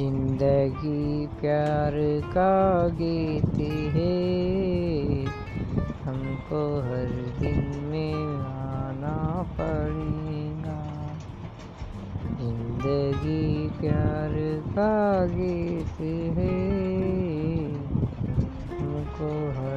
ज़िंदगी प्यार का गीत है। हमको हर दिन में आना पड़ेगा। ज़िंदगी प्यार का गीत है। हमको हर